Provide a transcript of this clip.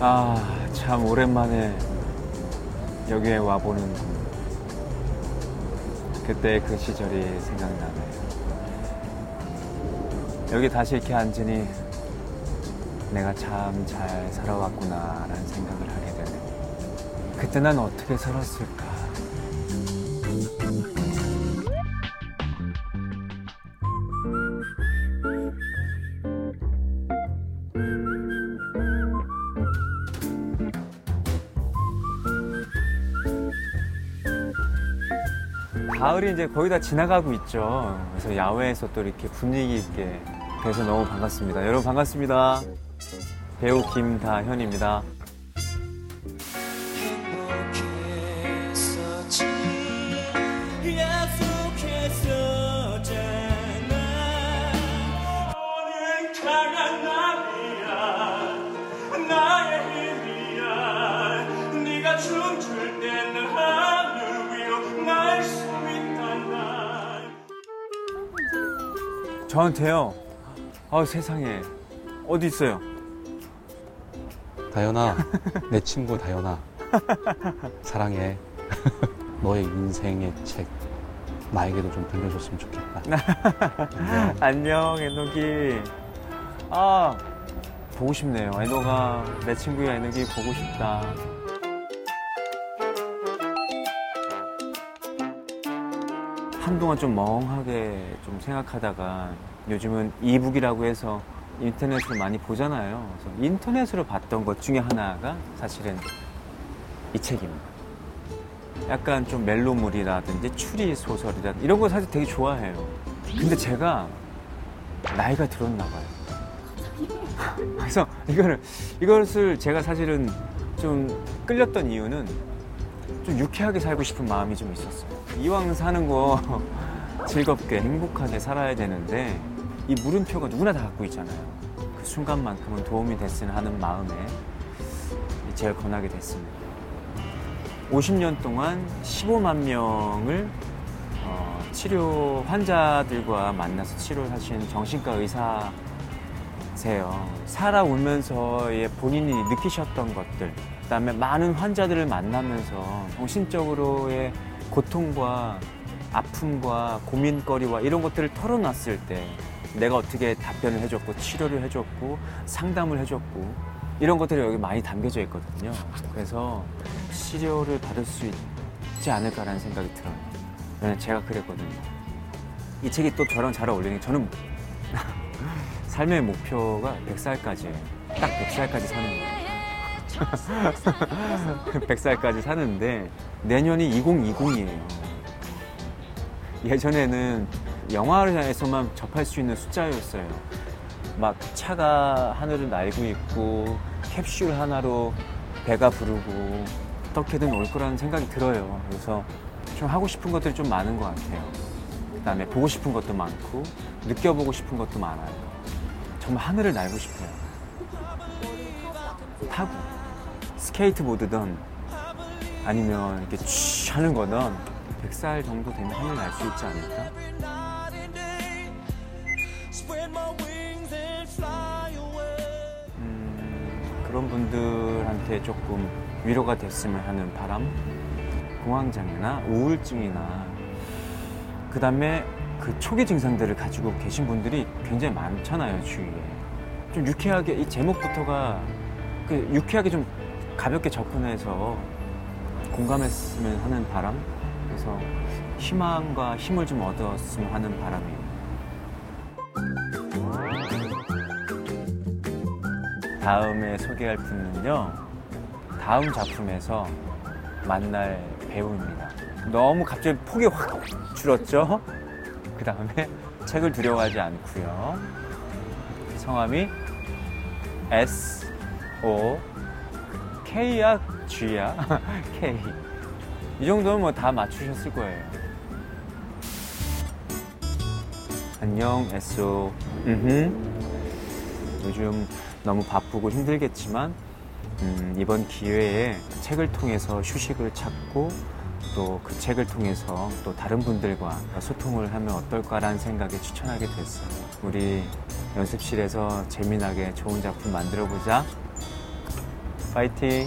아, 참 오랜만에 여기에 와보는 그때 그 시절이 생각나네요. 여기 다시 이렇게 앉으니 내가 참 잘 살아왔구나라는 생각을 하게 되네요. 그때 난 어떻게 살았을까? 가을이 이제 거의 다 지나가고 있죠. 그래서 야외에서 또 이렇게 분위기 있게 돼서 너무 반갑습니다. 여러분 반갑습니다. 배우 김다현입니다. 저한테요. 아 세상에 어디 있어요? 다현아, 내 친구 다현아. 사랑해. 너의 인생의 책. 나에게도 좀 들려줬으면 좋겠다. 안녕. 안녕 애녹이. 아 보고 싶네요. 애녹아 내 친구야 애녹이 보고 싶다. 한동안 좀 멍하게 좀 생각하다가 요즘은 이북이라고 해서 인터넷으로 많이 보잖아요. 그래서 인터넷으로 봤던 것 중에 하나가 사실은 이 책입니다. 약간 좀 멜로물이라든지 추리 소설이라든지 이런 거 사실 되게 좋아해요. 근데 제가 나이가 들었나 봐요. 그래서 이거를 이것을 제가 사실은 좀 끌렸던 이유는 좀 유쾌하게 살고 싶은 마음이 좀 있었어요. 이왕 사는 거 즐겁게 행복하게 살아야 되는데 이 물음표가 누구나 다 갖고 있잖아요. 그 순간만큼은 도움이 됐으면 하는 마음에 이 책을 권하게 됐습니다. 50년 동안 15만 명을 어, 치료 환자들과 만나서 치료를 하신 정신과 의사세요. 살아오면서의 본인이 느끼셨던 것들, 그다음에 많은 환자들을 만나면서 정신적으로의 고통과 아픔과 고민거리와 이런 것들을 털어놨을 때 내가 어떻게 답변을 해줬고 치료를 해줬고 상담을 해줬고 이런 것들이 여기 많이 담겨져 있거든요. 그래서 치료를 받을 수 있지 않을까라는 생각이 들어요. 네, 제가 그랬거든요. 이 책이 또 저랑 잘 어울리는 게 저는 삶의 목표가 100살까지예요. 딱 100살까지 사는 거예요. 100살까지 사는데 내년이 2020이에요. 예전에는 영화에서만 접할 수 있는 숫자였어요. 막 차가 하늘을 날고 있고 캡슐 하나로 배가 부르고 어떻게든 올 거라는 생각이 들어요. 그래서 좀 하고 싶은 것들이 좀 많은 것 같아요. 그 다음에 보고 싶은 것도 많고 느껴보고 싶은 것도 많아요. 정말 하늘을 날고 싶어요. 타고 스케이트보드든 아니면 이렇게 취 하는 거든 100살 정도 되면 하늘 날 수 있지 않을까? 음, 그런 분들한테 조금 위로가 됐으면 하는 바람, 공황장애나 우울증이나 그 다음에 그 초기 증상들을 가지고 계신 분들이 굉장히 많잖아요 주위에. 좀 유쾌하게 이 제목부터가 그 유쾌하게 좀 가볍게 접근해서 공감했으면 하는 바람. 그래서 희망과 힘을 좀 얻었으면 하는 바람이에요. 다음에 소개할 분은요. 다음 작품에서 만날 배우입니다. 너무 갑자기 폭이 확 줄었죠? 그 다음에 책을 두려워하지 않고요. 성함이 S O K야 G야 K 이 정도면 뭐 다 맞추셨을 거예요. 안녕 S O 음흠. 요즘 너무 바쁘고 힘들겠지만 음, 이번 기회에 책을 통해서 휴식을 찾고 또 그 책을 통해서 또 다른 분들과 소통을 하면 어떨까라는 생각에 추천하게 됐어요. 우리 연습실에서 재미나게 좋은 작품 만들어 보자. 파이팅.